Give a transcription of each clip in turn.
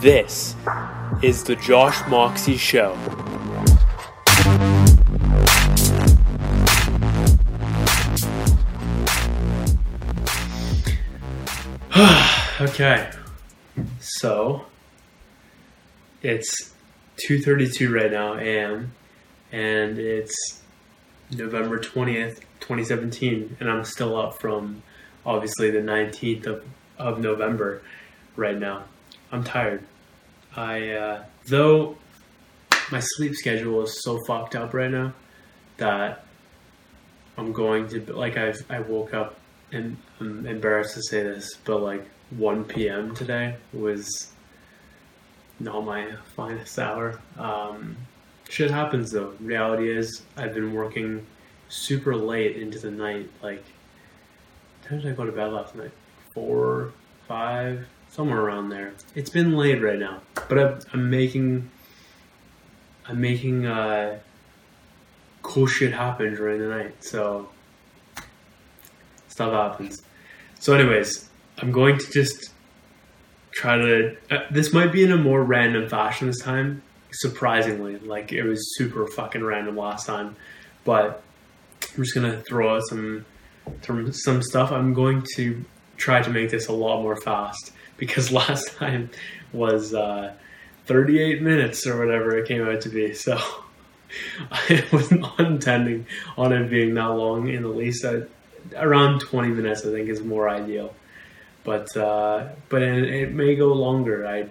This is the Josh Moxie Show. okay, so it's 2:32 right now a.m. and it's November 20th, 2017, and I'm still up from obviously the 19th of, of November right now. I'm tired. I uh, though my sleep schedule is so fucked up right now that I'm going to like I I woke up and I'm embarrassed to say this, but like 1 p.m. today was not my finest hour. Um, shit happens though. Reality is I've been working super late into the night. Like, how did I go to bed last night? Four, five, somewhere around there. It's been late right now, but I'm, I'm making I'm making uh, cool shit happen during the night. So stuff happens. So, anyways, I'm going to just try to. Uh, this might be in a more random fashion this time. Surprisingly, like it was super fucking random last time, but I'm just gonna throw out some some stuff. I'm going to try to make this a lot more fast because last time was uh, 38 minutes or whatever it came out to be. So I was not intending on it being that long in the least. I, around 20 minutes, I think, is more ideal. But uh, but it, it may go longer. I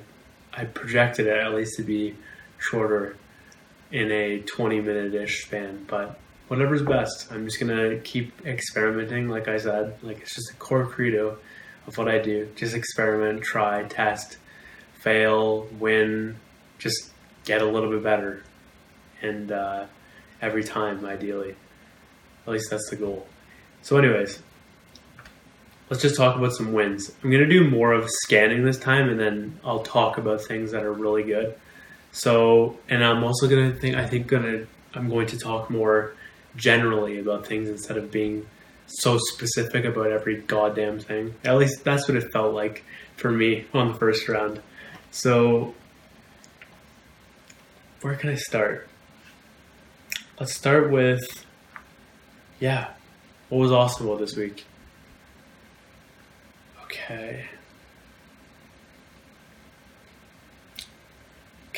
I projected it at least to be shorter in a 20 minute ish span. But whatever's best. I'm just gonna keep experimenting. Like I said, like it's just a core credo of what I do. Just experiment, try, test, fail, win, just get a little bit better, and uh, every time, ideally. At least that's the goal. So, anyways, let's just talk about some wins. I'm gonna do more of scanning this time, and then I'll talk about things that are really good. So, and I'm also gonna think I think gonna I'm going to talk more generally about things instead of being so specific about every goddamn thing. At least that's what it felt like for me on the first round. So, where can I start? Let's start with, yeah, what was awesome about this week? Okay.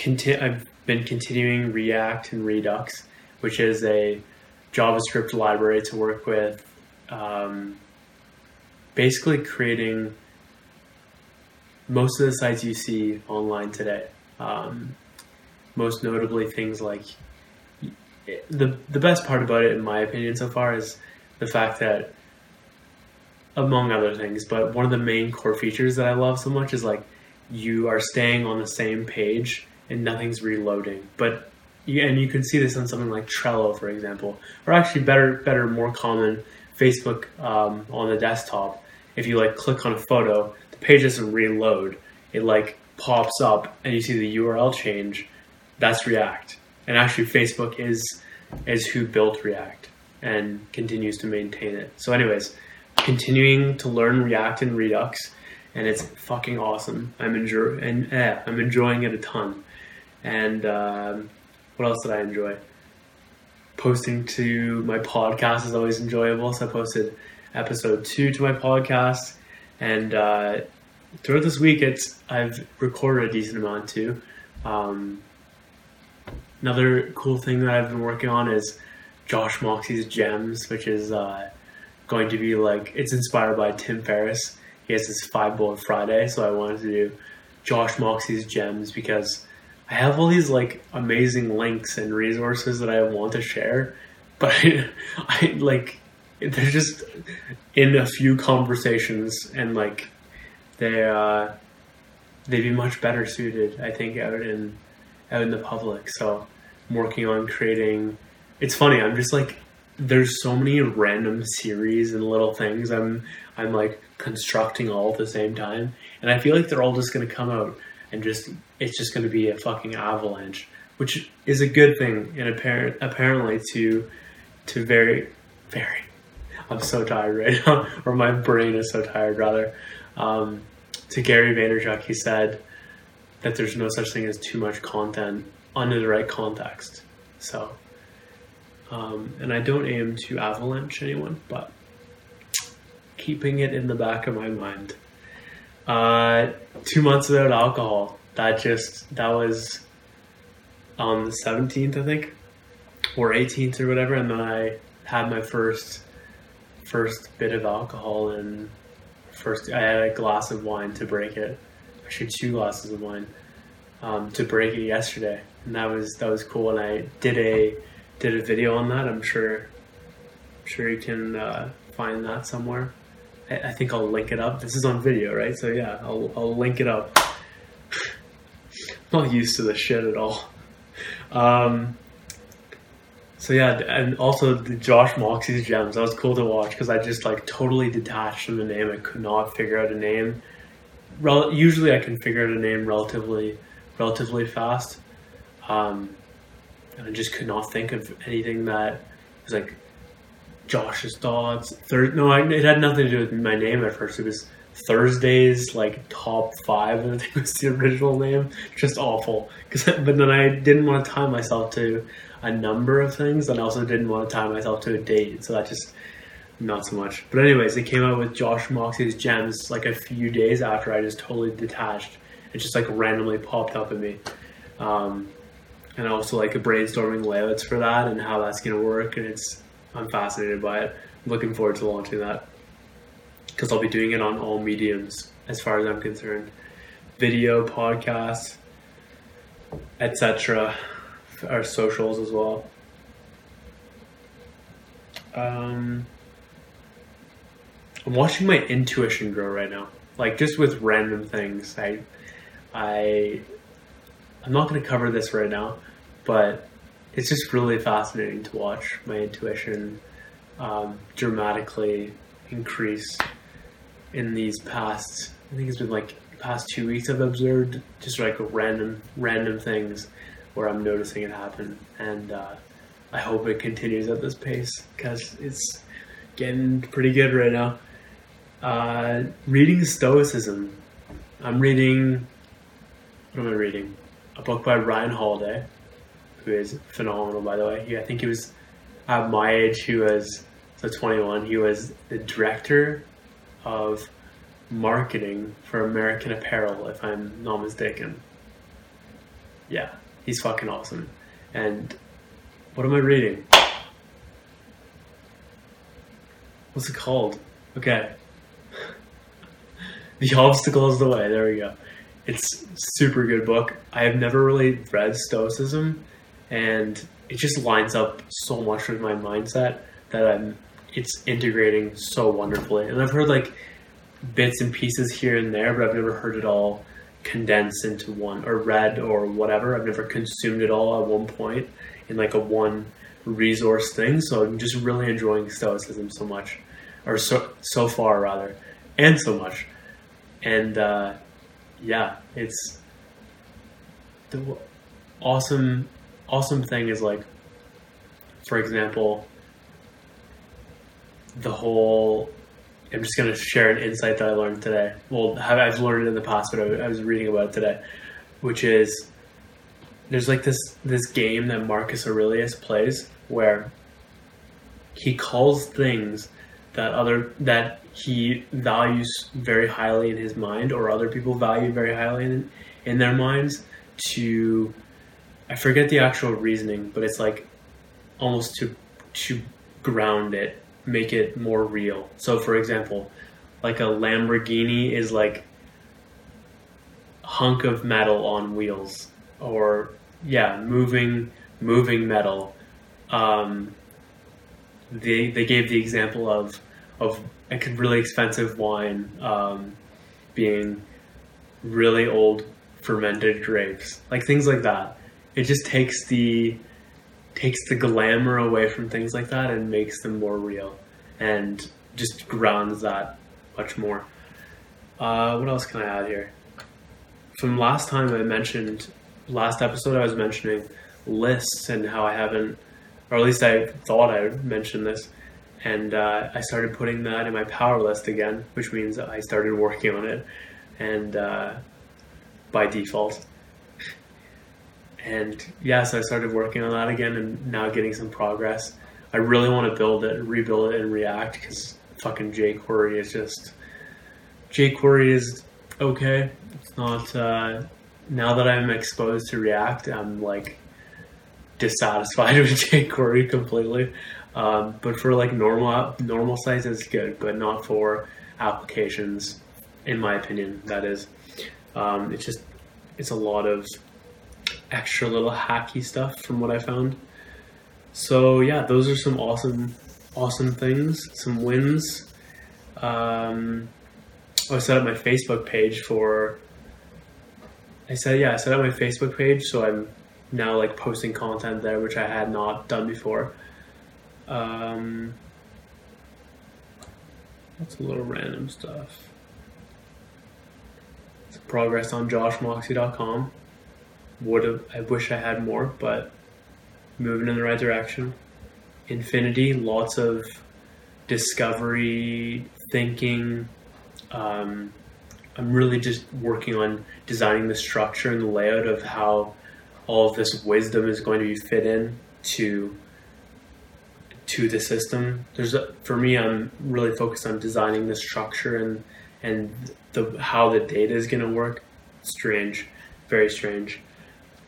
I've been continuing React and Redux, which is a JavaScript library to work with um, basically creating most of the sites you see online today. Um, most notably, things like the the best part about it, in my opinion, so far is the fact that, among other things, but one of the main core features that I love so much is like you are staying on the same page and nothing's reloading. But and you can see this on something like Trello, for example, or actually better, better, more common Facebook um, on the desktop. If you like click on a photo, the page doesn't reload. It like pops up and you see the URL change. That's React. And actually, Facebook is is who built React and continues to maintain it. So, anyways, continuing to learn React and Redux, and it's fucking awesome. I'm enjoy and eh, I'm enjoying it a ton. And um, what else did I enjoy? Posting to my podcast is always enjoyable. So I posted episode two to my podcast, and uh, throughout this week, it's I've recorded a decent amount too. Um, another cool thing that I've been working on is Josh Moxie's Gems, which is uh, going to be like it's inspired by Tim Ferriss. He has this five bullet Friday, so I wanted to do Josh Moxie's Gems because I have all these like amazing links and resources that I want to share, but I, I like they're just in a few conversations and like they uh they'd be much better suited I think out in out in the public. So I'm working on creating it's funny, I'm just like there's so many random series and little things I'm I'm like constructing all at the same time and I feel like they're all just gonna come out and just it's just going to be a fucking avalanche, which is a good thing. And apparent apparently to to very very, I'm so tired right now, or my brain is so tired rather. Um, to Gary Vaynerchuk, he said that there's no such thing as too much content under the right context. So, um, and I don't aim to avalanche anyone, but keeping it in the back of my mind. Uh, two months without alcohol. That just that was on the seventeenth, I think, or eighteenth or whatever, and then I had my first first bit of alcohol and first I had a glass of wine to break it. Actually, two glasses of wine um, to break it yesterday, and that was that was cool. And I did a did a video on that. I'm sure I'm sure you can uh, find that somewhere. I, think I'll link it up. This is on video, right? So yeah, I'll I'll link it up. not used to this shit at all. Um, so yeah, and also the Josh Moxie's gems. That was cool to watch because I just like totally detached from the name. I could not figure out a name. Rel- usually, I can figure out a name relatively, relatively fast. Um, and I just could not think of anything that was like Josh's thoughts. Third, no, I, it had nothing to do with my name at first. It was Thursday's like top five. I think was the original name. Just awful. Cause, but then I didn't want to tie myself to a number of things, and I also didn't want to tie myself to a date. So that just not so much. But anyways, it came out with Josh Moxie's gems like a few days after I just totally detached. It just like randomly popped up at me. Um, and also like brainstorming layouts for that and how that's gonna work. And it's I'm fascinated by it. I'm looking forward to launching that because I'll be doing it on all mediums as far as I'm concerned video, podcasts, etc. Our socials as well. Um, I'm watching my intuition grow right now. Like just with random things. I I I'm not gonna cover this right now, but it's just really fascinating to watch my intuition um, dramatically increase in these past I think it's been like past two weeks I've observed just like random random things where I'm noticing it happen and uh, I hope it continues at this pace because it's getting pretty good right now. Uh, reading Stoicism. I'm reading what am I reading? A book by Ryan Holiday, who is phenomenal by the way. He, I think he was at my age he was so 21 he was the director of marketing for American Apparel, if I'm not mistaken. Yeah, he's fucking awesome. And what am I reading? What's it called? Okay. the Obstacle is the Way. There we go. It's super good book. I have never really read Stoicism, and it just lines up so much with my mindset that I'm. It's integrating so wonderfully, and I've heard like bits and pieces here and there, but I've never heard it all condensed into one or read or whatever. I've never consumed it all at one point in like a one resource thing. So I'm just really enjoying Stoicism so much, or so so far rather, and so much. And uh, yeah, it's the awesome awesome thing is like, for example, the whole I'm just going to share an insight that I learned today. Well, I've learned it in the past, but I was reading about it today, which is there's like this this game that Marcus Aurelius plays where he calls things that other that he values very highly in his mind or other people value very highly in, in their minds to I forget the actual reasoning, but it's like almost to to ground it make it more real. So, for example, like a Lamborghini is like hunk of metal on wheels, or yeah, moving moving metal. Um, they they gave the example of of a really expensive wine um, being really old fermented grapes, like things like that. It just takes the takes the glamour away from things like that and makes them more real and just grounds that much more. Uh, what else can I add here? From last time I mentioned, last episode I was mentioning lists and how I haven't, or at least I thought I'd mentioned this, and uh, I started putting that in my power list again, which means I started working on it, and uh, by default. And yes, I started working on that again, and now getting some progress. I really want to build it, rebuild it in React because fucking jQuery is just jQuery is okay. It's not. Uh, now that I'm exposed to React, I'm like dissatisfied with jQuery completely. Um, but for like normal normal sites, it's good, but not for applications, in my opinion. That is, um, it's just it's a lot of extra little hacky stuff from what I found. So yeah, those are some awesome, awesome things, some wins. Um, I set up my Facebook page for. I said yeah, I set up my Facebook page, so I'm now like posting content there, which I had not done before. Um, that's a little random stuff. It's progress on joshmoxie.com. Would have I wish I had more, but moving in the right direction. Infinity, lots of discovery, thinking. Um, I'm really just working on designing the structure and the layout of how all of this wisdom is going to be fit in to to the system. There's a, for me, I'm really focused on designing the structure and and the how the data is going to work. Strange, very strange,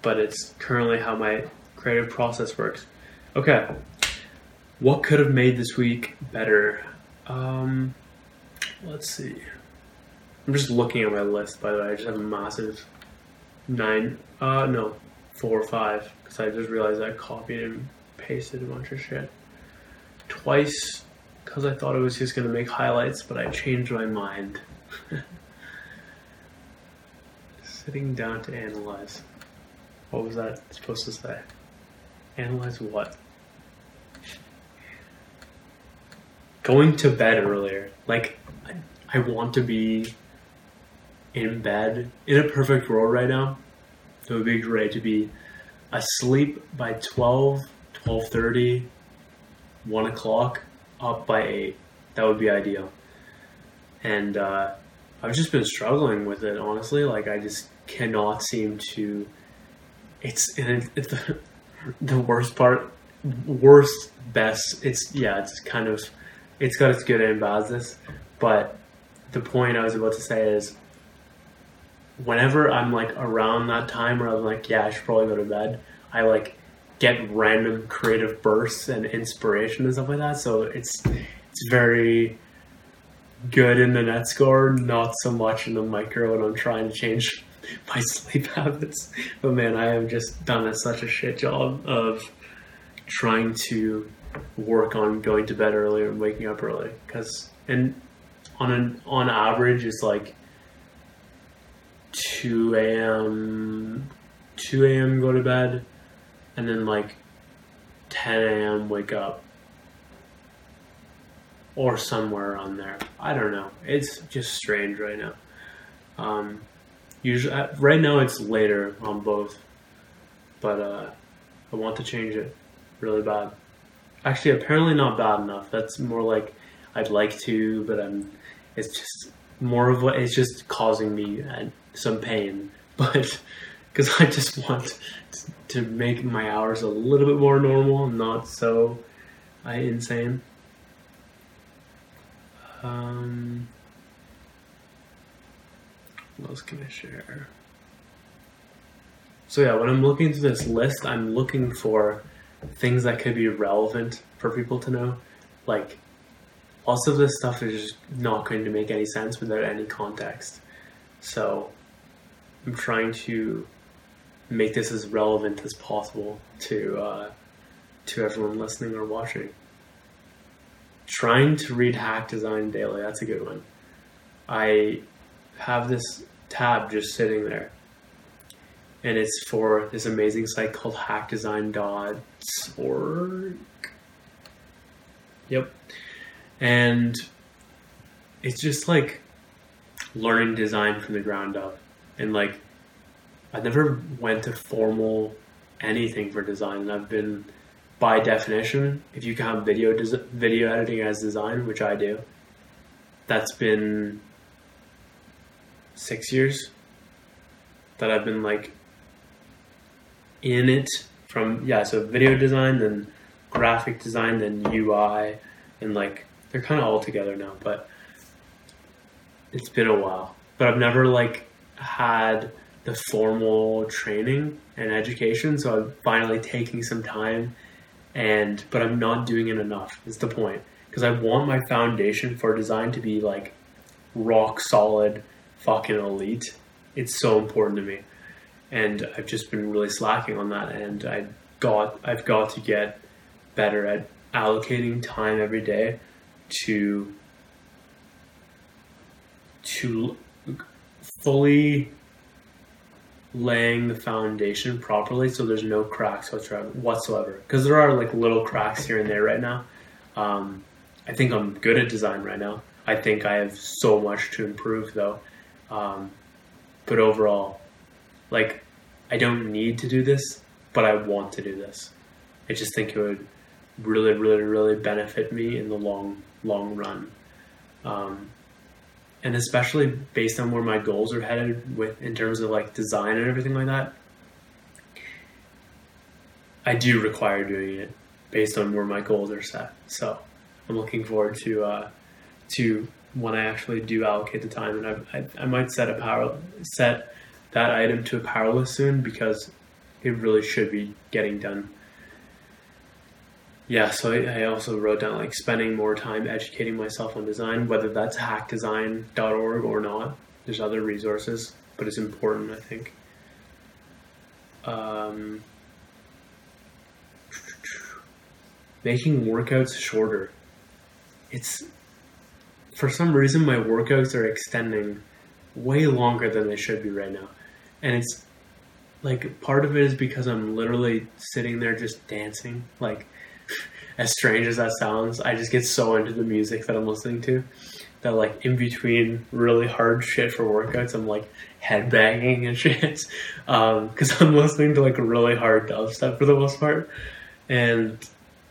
but it's currently how my creative process works. Okay, what could have made this week better? Um, let's see. I'm just looking at my list. By the way, I just have a massive nine. Uh, no, four or five because I just realized I copied and pasted a bunch of shit twice because I thought it was just going to make highlights, but I changed my mind. Sitting down to analyze. What was that supposed to say? Analyze what? Going to bed earlier. Like, I, want to be in bed in a perfect world right now. It would be great to be asleep by 12, 12.30, 1 o'clock, up by 8. That would be ideal. And uh, I've just been struggling with it, honestly. Like, I just cannot seem to. It's, and it's the, the worst part, worst, best. It's, yeah, it's kind of, it's got its good and badness. But the point I was about to say is, whenever I'm like around that time where I'm like, yeah, I should probably go to bed, I like get random creative bursts and inspiration and stuff like that. So it's it's very good in the net score, not so much in the micro And I'm trying to change my sleep habits. But man, I have just done a, such a shit job of trying to work on going to bed earlier and waking up early because and on an on average it's like 2 a.m. 2 a.m. go to bed, and then like 10 a.m. wake up, or somewhere on there. I don't know. It's just strange right now. Um, usually, uh, right now it's later on both, but uh, I want to change it really bad. Actually, apparently not bad enough. That's more like I'd like to, but I'm. It's just more of what it's just causing me some pain, but because I just want to make my hours a little bit more normal, not so uh, insane. Um, what else can I share? So yeah, when I'm looking through this list, I'm looking for things that could be relevant for people to know. Like, lots of this stuff is just not going to make any sense without any context. So I'm trying to make this as relevant as possible to uh, to everyone listening or watching. Trying to read Hack Design daily. That's a good one. I have this tab just sitting there, and it's for this amazing site called hackdesign.org. Yep, and it's just like learning design from the ground up. And like I never went to formal anything for design, and I've been by definition, if you count video video editing as design, which I do, that's been six years that I've been like in it from yeah, so video design, then graphic design, then UI, and like they're kind of all together now. But it's been a while. But I've never like had the formal training and education, so I'm finally taking some time. And but I'm not doing it enough. Is the point? Because I want my foundation for design to be like rock solid, fucking elite. It's so important to me and I've just been really slacking on that. And I got I've got to get better at allocating time every day to to fully laying the foundation properly so there's no cracks whatsoever because there are like little cracks here and there right now um, i think i'm good at design right now i think i have so much to improve though um, but overall like I don't need to do this, but I want to do this. I just think it would really, really, really benefit me in the long, long run. Um, and especially based on where my goals are headed with in terms of like design and everything like that. I do require doing it based on where my goals are set. So I'm looking forward to uh, to when I actually do allocate the time, and I, I, I might set a power set that item to a power list soon because it really should be getting done. Yeah, so I, I also wrote down like spending more time educating myself on design, whether that's hackdesign.org or not. There's other resources, but it's important, I think. Um, making workouts shorter. It's for some reason my workouts are extending way longer than they should be right now and it's like part of it is because I'm literally sitting there just dancing. Like, as strange as that sounds, I just get so into the music that I'm listening to that, like, in between really hard shit for workouts, I'm like headbanging and shit because um, I'm listening to like really hard dubstep for the most part, and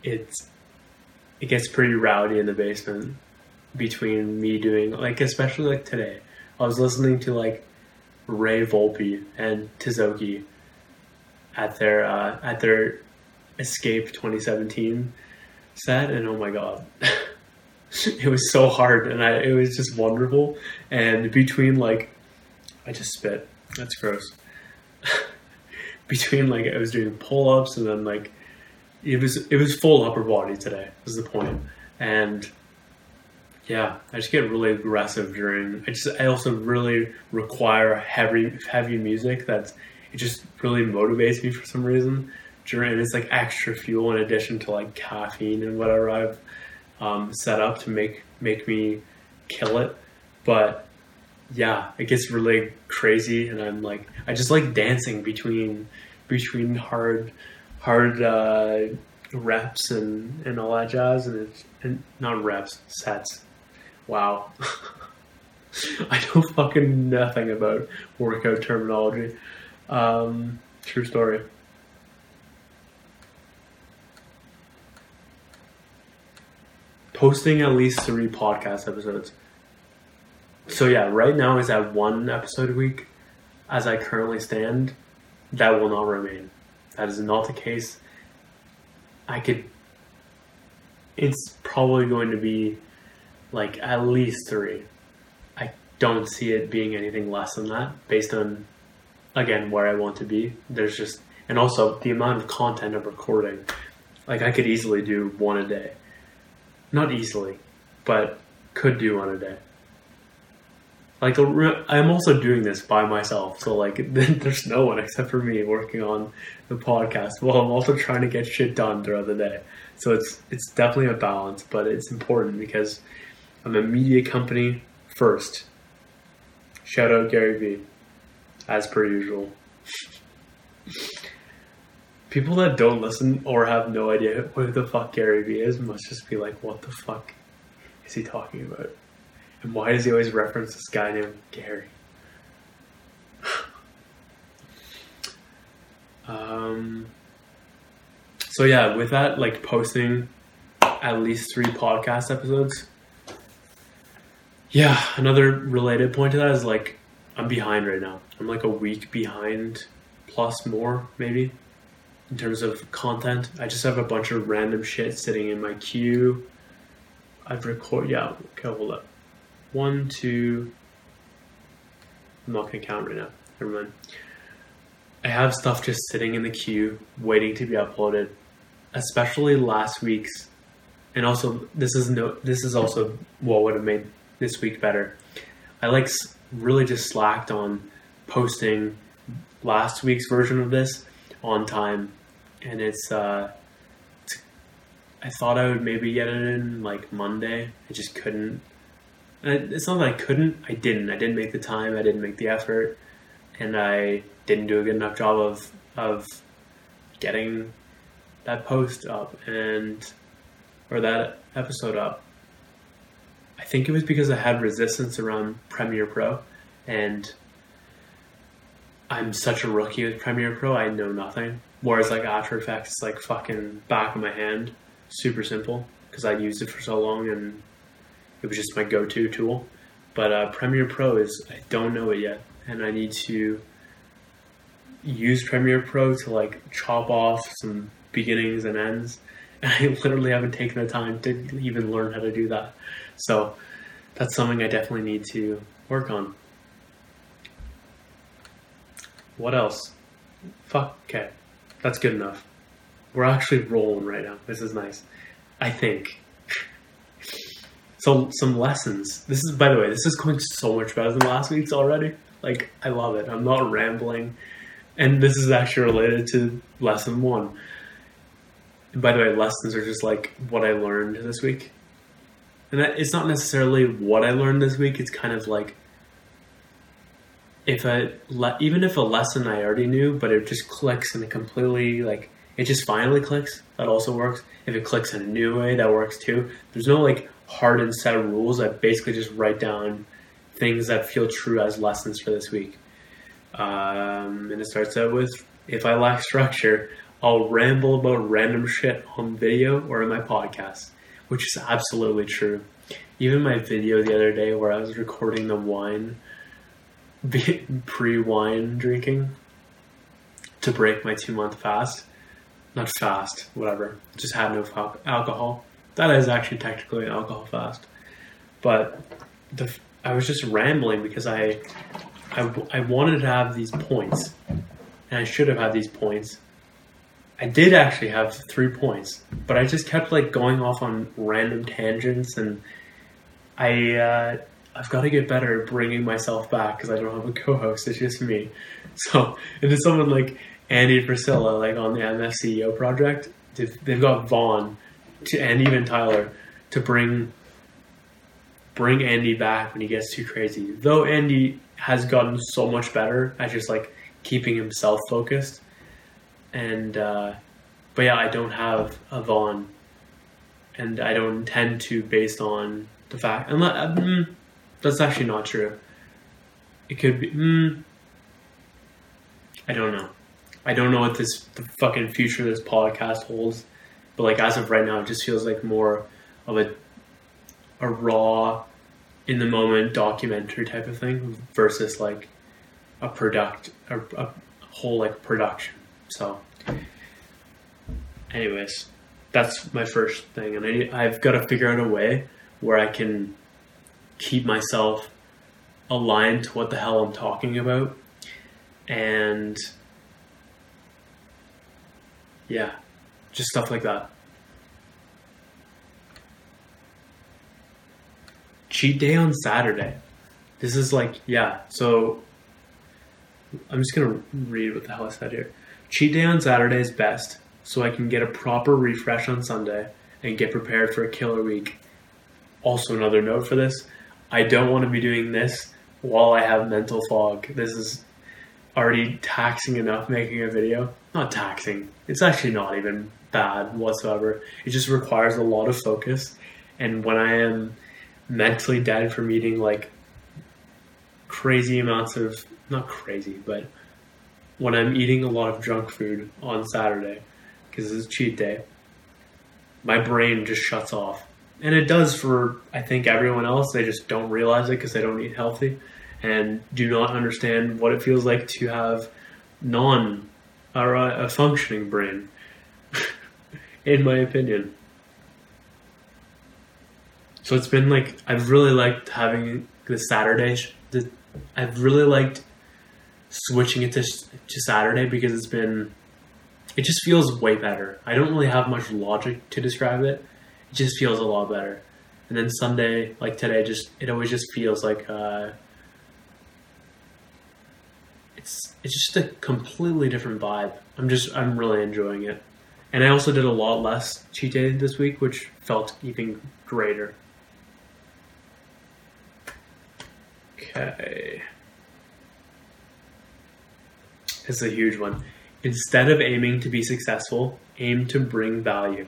it's it gets pretty rowdy in the basement between me doing like especially like today. I was listening to like Ray Volpe and Tizoki at their uh, at their Escape 2017 set, and oh my god, it was so hard, and I, it was just wonderful. And between like, I just spit. That's gross. between like I was doing pull ups and then like it was it was full upper body today. Was the point, and yeah, I just get really aggressive during. I just I also really require heavy heavy music that's it just really motivates me for some reason during. It's like extra fuel in addition to like caffeine and whatever I've um, set up to make make me kill it. But yeah, it gets really crazy, and I'm like I just like dancing between between hard hard uh, reps and and all that jazz, and it's and not reps sets Wow. I know fucking nothing about workout terminology. Um, true story. Posting at least three podcast episodes. So yeah, right now is at one episode a week. As I currently stand, that will not remain. That is not the case. I could. It's probably going to be like at least three. I don't see it being anything less than that based on, again, where I want to be. There's just, and also the amount of content I'm recording. Like I could easily do one a day. Not easily, but could do one a day. Like I'm also doing this by myself, so like there's no one except for me working on the podcast. While I'm also trying to get shit done throughout the day. So it's it's definitely a balance, but it's important because I'm a media company first. Shout out Gary Vee, as per usual. People that don't listen or have no idea who the fuck Gary Vee is must just be like, what the fuck is he talking about? And why does he always reference this guy named Gary? um, so yeah, with that, like posting at least three podcast episodes yeah, another related point to that is like I'm behind right now. I'm like a week behind, plus more maybe. in terms of content. I just have a bunch of random shit sitting in my queue. I've recorded, yeah, okay, hold up. One, two, I'm not gonna count right now. Never mind. I have stuff just sitting in the queue waiting to be uploaded, especially last week's. And also, this is no. This is also what would have made this week better. I like really just slacked on posting last week's version of this on time, and it's. uh I thought I would maybe get it in like Monday. I just couldn't. And it's not that I couldn't. I didn't. I didn't make the time. I didn't make the effort, and I didn't do a good enough job of of getting that post up and or that episode up. I think it was because I had resistance around Premiere Pro and I'm such a rookie with Premiere Pro, I know nothing. Whereas like After Effects is like fucking back of my hand, super simple because I used it for so long and it was just my go-to tool. But uh, Premiere Pro is I don't know it yet, and I need to use Premiere Pro to like chop off some beginnings and ends. I literally haven't taken the time to even learn how to do that. So that's something I definitely need to work on. What else? Fuck, okay. That's good enough. We're actually rolling right now. This is nice. I think. So, some lessons. This is, by the way, this is going so much better than last week's already. Like, I love it. I'm not rambling. And this is actually related to lesson one. And by the way, lessons are just like what I learned this week. And that, it's not necessarily what I learned this week, it's kind of like if I even if a lesson I already knew, but it just clicks and it completely like it just finally clicks. That also works. If it clicks in a new way, that works too. There's no like hard and set rules. I basically just write down things that feel true as lessons for this week. Um, and it starts out with if I lack structure, I'll ramble about random shit on video or in my podcast, which is absolutely true. Even my video the other day where I was recording the wine pre wine drinking to break my two month fast. Not fast, whatever. Just had no alcohol. That is actually technically an alcohol fast. But the, I was just rambling because I, I, I wanted to have these points. And I should have had these points. I did actually have three points, but I just kept like going off on random tangents and I uh, I've got to get better at bringing myself back because I don't have a co-host. It's just me. So, and then someone like Andy Frisella, like on the MFCEO project, they've got Vaughn to, and even Tyler to bring bring Andy back when he gets too crazy. Though Andy has gotten so much better at just like keeping himself focused, and uh, but yeah, I don't have a Vaughn, and I don't intend to based on the fact. Unless, um, that's actually not true. It could be. Mm, I don't know. I don't know what this the fucking future of this podcast holds, but like as of right now, it just feels like more of a a raw, in the moment documentary type of thing versus like a product a, a whole like production. So, anyways, that's my first thing, and I I've got to figure out a way where I can keep myself aligned to what the hell I'm talking about. And yeah, just stuff like that. Cheat day on Saturday. This is like, yeah, so I'm just gonna read what the hell I said here. Cheat day on Saturday is best, so I can get a proper refresh on Sunday and get prepared for a killer week. Also, another note for this I don't want to be doing this while I have mental fog. This is already taxing enough making a video. Not taxing. It's actually not even bad whatsoever. It just requires a lot of focus. And when I am mentally dead from eating like crazy amounts of, not crazy, but when I'm eating a lot of junk food on Saturday, because it's cheat day, my brain just shuts off and it does for I think everyone else. They just don't realize it because they don't eat healthy and do not understand what it feels like to have non or a, a functioning brain, in my opinion. So it's been like I've really liked having the Saturday. The, I've really liked switching it to to Saturday because it's been it just feels way better. I don't really have much logic to describe it. It just feels a lot better. And then Sunday, like today, just it always just feels like uh, it's it's just a completely different vibe. I'm just I'm really enjoying it. And I also did a lot less cheat day this week, which felt even greater. Okay. Is a huge one. Instead of aiming to be successful, aim to bring value.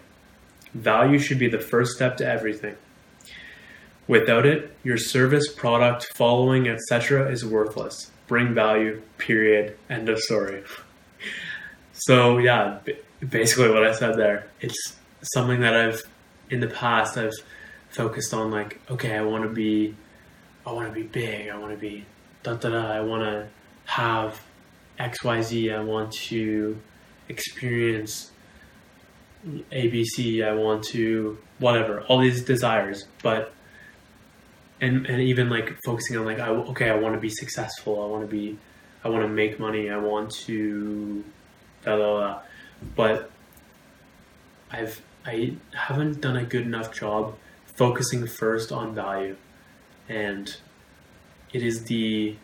Value should be the first step to everything. Without it, your service, product, following, etc. is worthless. Bring value, period. End of story. So, yeah, basically what I said there. It's something that I've, in the past, I've focused on like, okay, I want to be, I want to be big. I want to be da da da. I want to have XYZ, I want to experience ABC, I want to whatever, all these desires, but and and even like focusing on like I okay, I want to be successful, I want to be I want to make money, I want to da da da. But I've I haven't done a good enough job focusing first on value. And it is the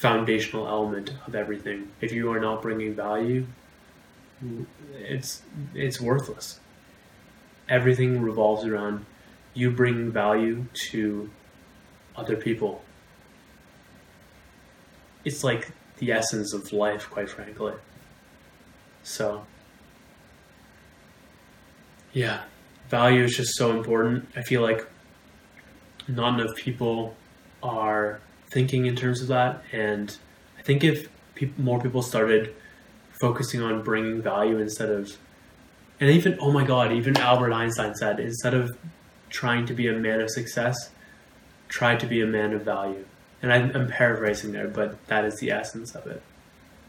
foundational element of everything. If you are not bringing value, it's it's worthless. Everything revolves around you bringing value to other people. It's like the essence of life, quite frankly. So, yeah, value is just so important. I feel like not enough people are thinking in terms of that. And I think if more people started focusing on bringing value instead of, and even, oh my God, even Albert Einstein said, instead of trying to be a man of success, try to be a man of value. And I'm, I'm paraphrasing there, but that is the essence of it.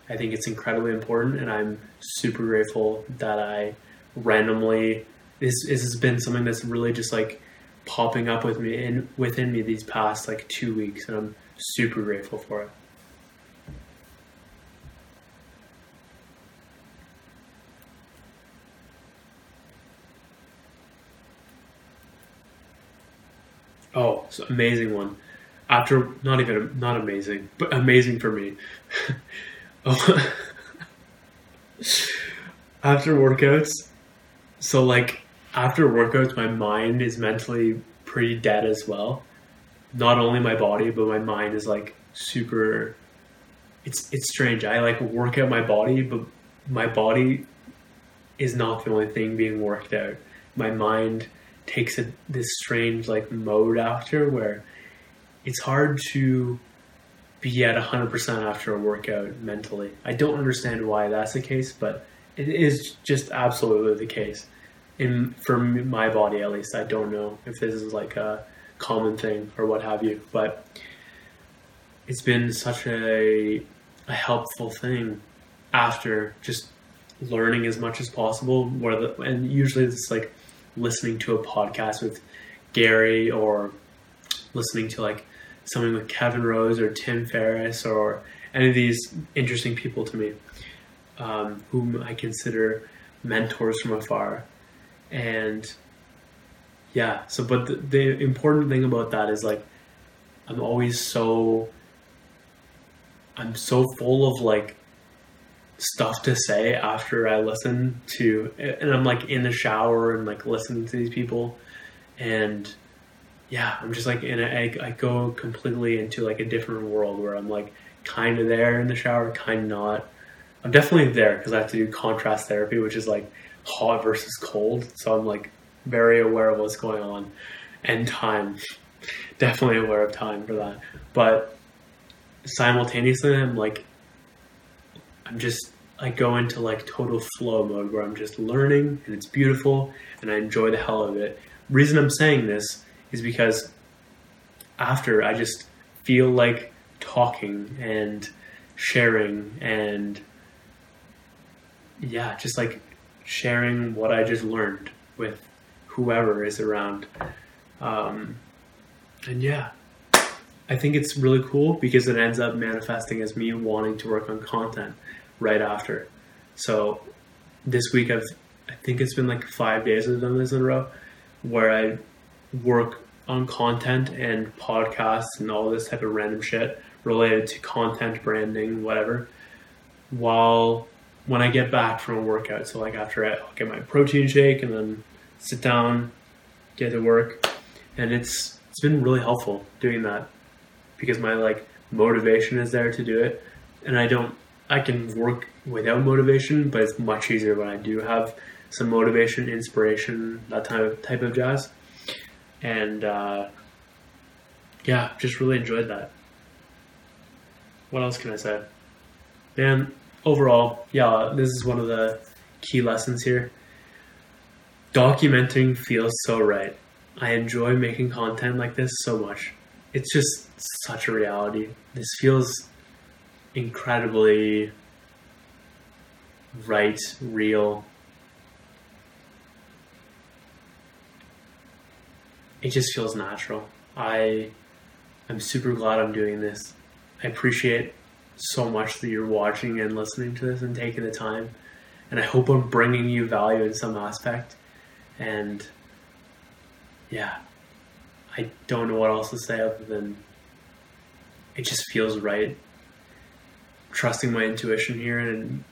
I think it's incredibly important, and I'm super grateful that I randomly this, this has been something that's really just like popping up with me and within me these past like two weeks, and I'm super grateful for it. Oh, it's amazing one. After not even not amazing, but amazing for me. oh. after workouts, so like after workouts, my mind is mentally pretty dead as well not only my body but my mind is like super it's it's strange. I like work out my body but my body is not the only thing being worked out. My mind takes a, this strange like mode after where it's hard to be at 100% after a workout mentally. I don't understand why that's the case but it is just absolutely the case. In for my body at least. I don't know if this is like a common thing or what have you. But it's been such a, a helpful thing after just learning as much as possible. Where the, and usually it's like listening to a podcast with Gary or listening to like something with Kevin Rose or Tim Ferriss or any of these interesting people to me, um, whom I consider mentors from afar. And yeah. So, but the, the important thing about that is like, I'm always so, I'm so full of like stuff to say after I listen to, and I'm like in the shower and like listening to these people, and yeah, I'm just like in a, I, I go completely into like a different world where I'm like kind of there in the shower, kind of not. I'm definitely there because I have to do contrast therapy, which is like hot versus cold. So I'm like very aware of what's going on and time. Definitely aware of time for that. But simultaneously, I'm like, I'm just, I go into like total flow mode where I'm just learning and it's beautiful and I enjoy the hell of it. Reason I'm saying this is because after I just feel like talking and sharing and yeah, just like sharing what I just learned with whoever is around. Um, and yeah, I think it's really cool because it ends up manifesting as me wanting to work on content right after. So this week I've I think it's been like five days I've done this in a row where I work on content and podcasts and all this type of random shit related to content branding, whatever. While when I get back from a workout, so like after I, I'll get my protein shake and then sit down, get to work, and it's it's been really helpful doing that because my like motivation is there to do it, and I don't I can work without motivation, but it's much easier when I do have some motivation, inspiration, that type of type of jazz, and uh, yeah, just really enjoyed that. What else can I say? And overall, yeah, this is one of the key lessons here. Documenting feels so right. I enjoy making content like this so much. It's just such a reality. This feels incredibly right, real. It just feels natural. I I'm super glad I'm doing this. I appreciate so much that you're watching and listening to this and taking the time. And I hope I'm bringing you value in some aspect. And yeah, I don't know what else to say other than it just feels right. Trusting my intuition here, and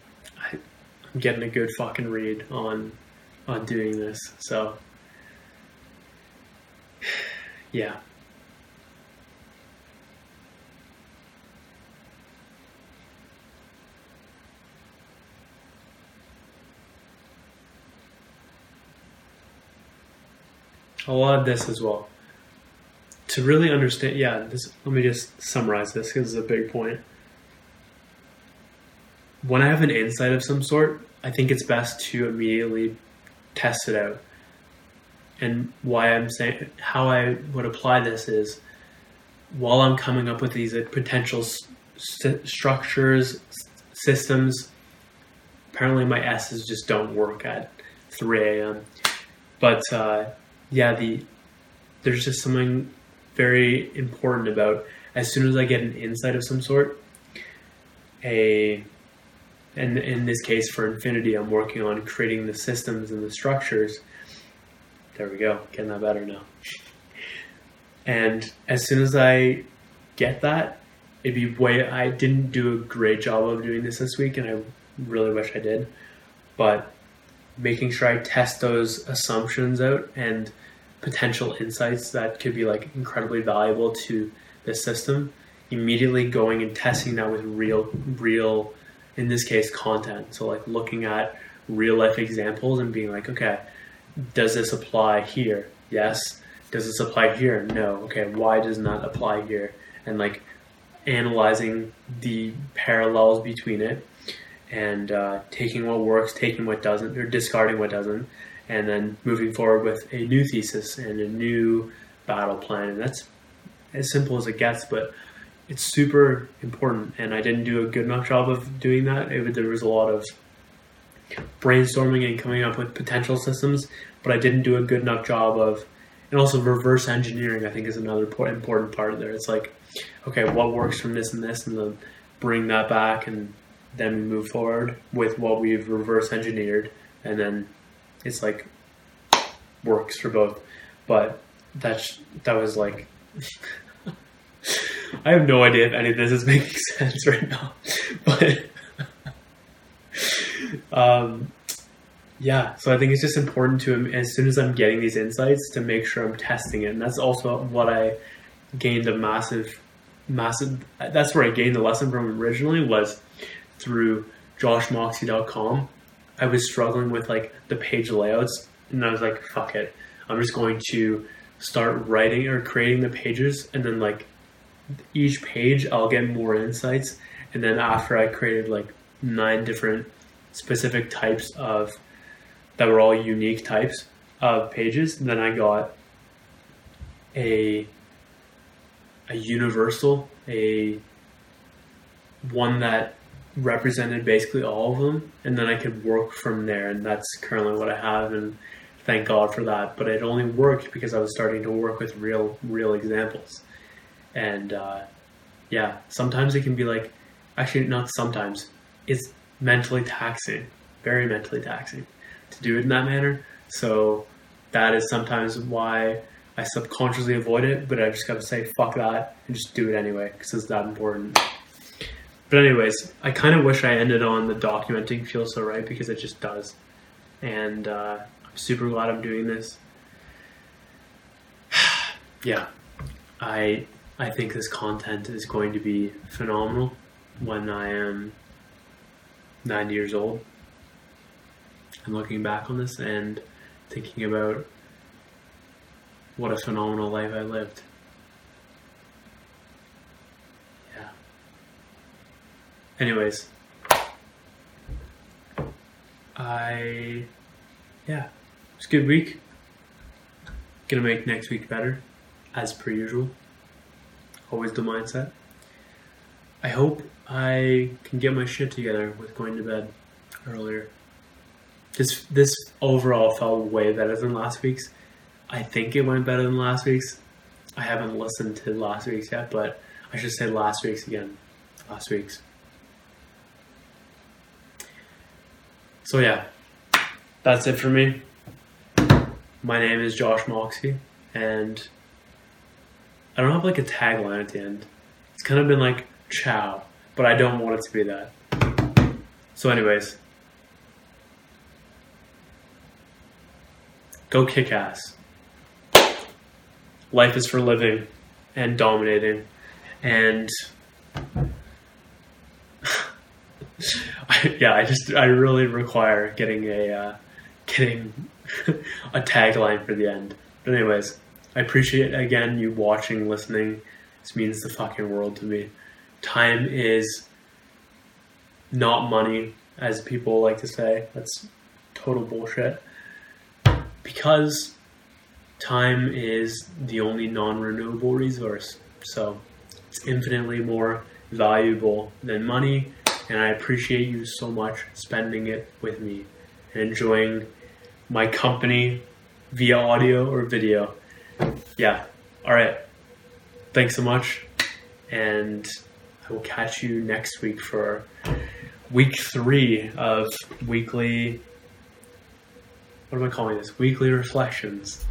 I'm getting a good fucking read on on doing this. So yeah. I'll add this as well. To really understand, yeah, this, let me just summarize this because it's a big point. When I have an insight of some sort, I think it's best to immediately test it out. And why I'm saying how I would apply this is while I'm coming up with these potential st- structures, systems, apparently my S's just don't work at 3 a.m. But uh, yeah, the there's just something very important about as soon as I get an insight of some sort, a and in this case for Infinity, I'm working on creating the systems and the structures. There we go, getting that better now. And as soon as I get that, it'd be way. I didn't do a great job of doing this this week, and I really wish I did. But making sure I test those assumptions out and potential insights that could be like incredibly valuable to the system immediately going and testing that with real real in this case content. So like looking at real life examples and being like okay does this apply here? Yes. Does this apply here? No. Okay why does not apply here? And like analyzing the parallels between it and uh, taking what works, taking what doesn't, or discarding what doesn't, and then moving forward with a new thesis and a new battle plan. And that's as simple as it gets, but it's super important. And I didn't do a good enough job of doing that. It, there was a lot of brainstorming and coming up with potential systems, but I didn't do a good enough job of, and also reverse engineering. I think is another important part there. It's like, okay, what works from this and this, and then bring that back and then we move forward with what we've reverse engineered, and then it's like works for both. But that's that was like I have no idea if any of this is making sense right now, but um, yeah. So I think it's just important to as soon as I'm getting these insights to make sure I'm testing it, and that's also what I gained a massive, massive. That's where I gained the lesson from originally was through joshmoxie.com, I was struggling with like the page layouts, and I was like, fuck it. I'm just going to start writing or creating the pages, and then like each page, I'll get more insights. And then after I created like nine different specific types of that were all unique types of pages, then I got a a universal, a one that represented basically all of them, and then I could work from there, and that's currently what I have, and thank God for that. But it only worked because I was starting to work with real, real examples, and uh, yeah, sometimes it can be like, actually, not sometimes, it's mentally taxing, very mentally taxing to do it in that manner. So that is sometimes why I subconsciously avoid it, but I just gotta say fuck that and just do it anyway because it's that important. But anyways, I kind of wish I ended on the documenting feels so right because it just does, and uh, I'm super glad I'm doing this. yeah, I I think this content is going to be phenomenal when I am 90 years old. I'm looking back on this and thinking about what a phenomenal life I lived. Anyways, I, yeah, it's a good week. Gonna make next week better, as per usual. Always the mindset. I hope I can get my shit together with going to bed earlier. This this overall felt way better than last week's. I think it went better than last week's. I haven't listened to last week's yet, but I should say last week's again. Last week's. So yeah, that's it for me. My name is Josh Moxie, and I don't have like a tagline at the end. It's kind of been like ciao, but I don't want it to be that. So, anyways, go kick ass. Life is for living and dominating, and yeah, I just I really require getting a uh, getting a tagline for the end. But anyways, I appreciate again you watching, listening. This means the fucking world to me. Time is not money, as people like to say. That's total bullshit. Because time is the only non renewable resource. So it's infinitely more valuable than money. And I appreciate you so much spending it with me and enjoying my company via audio or video. Yeah. All right. Thanks so much. And I will catch you next week for week three of weekly. What am I calling this? Weekly reflections.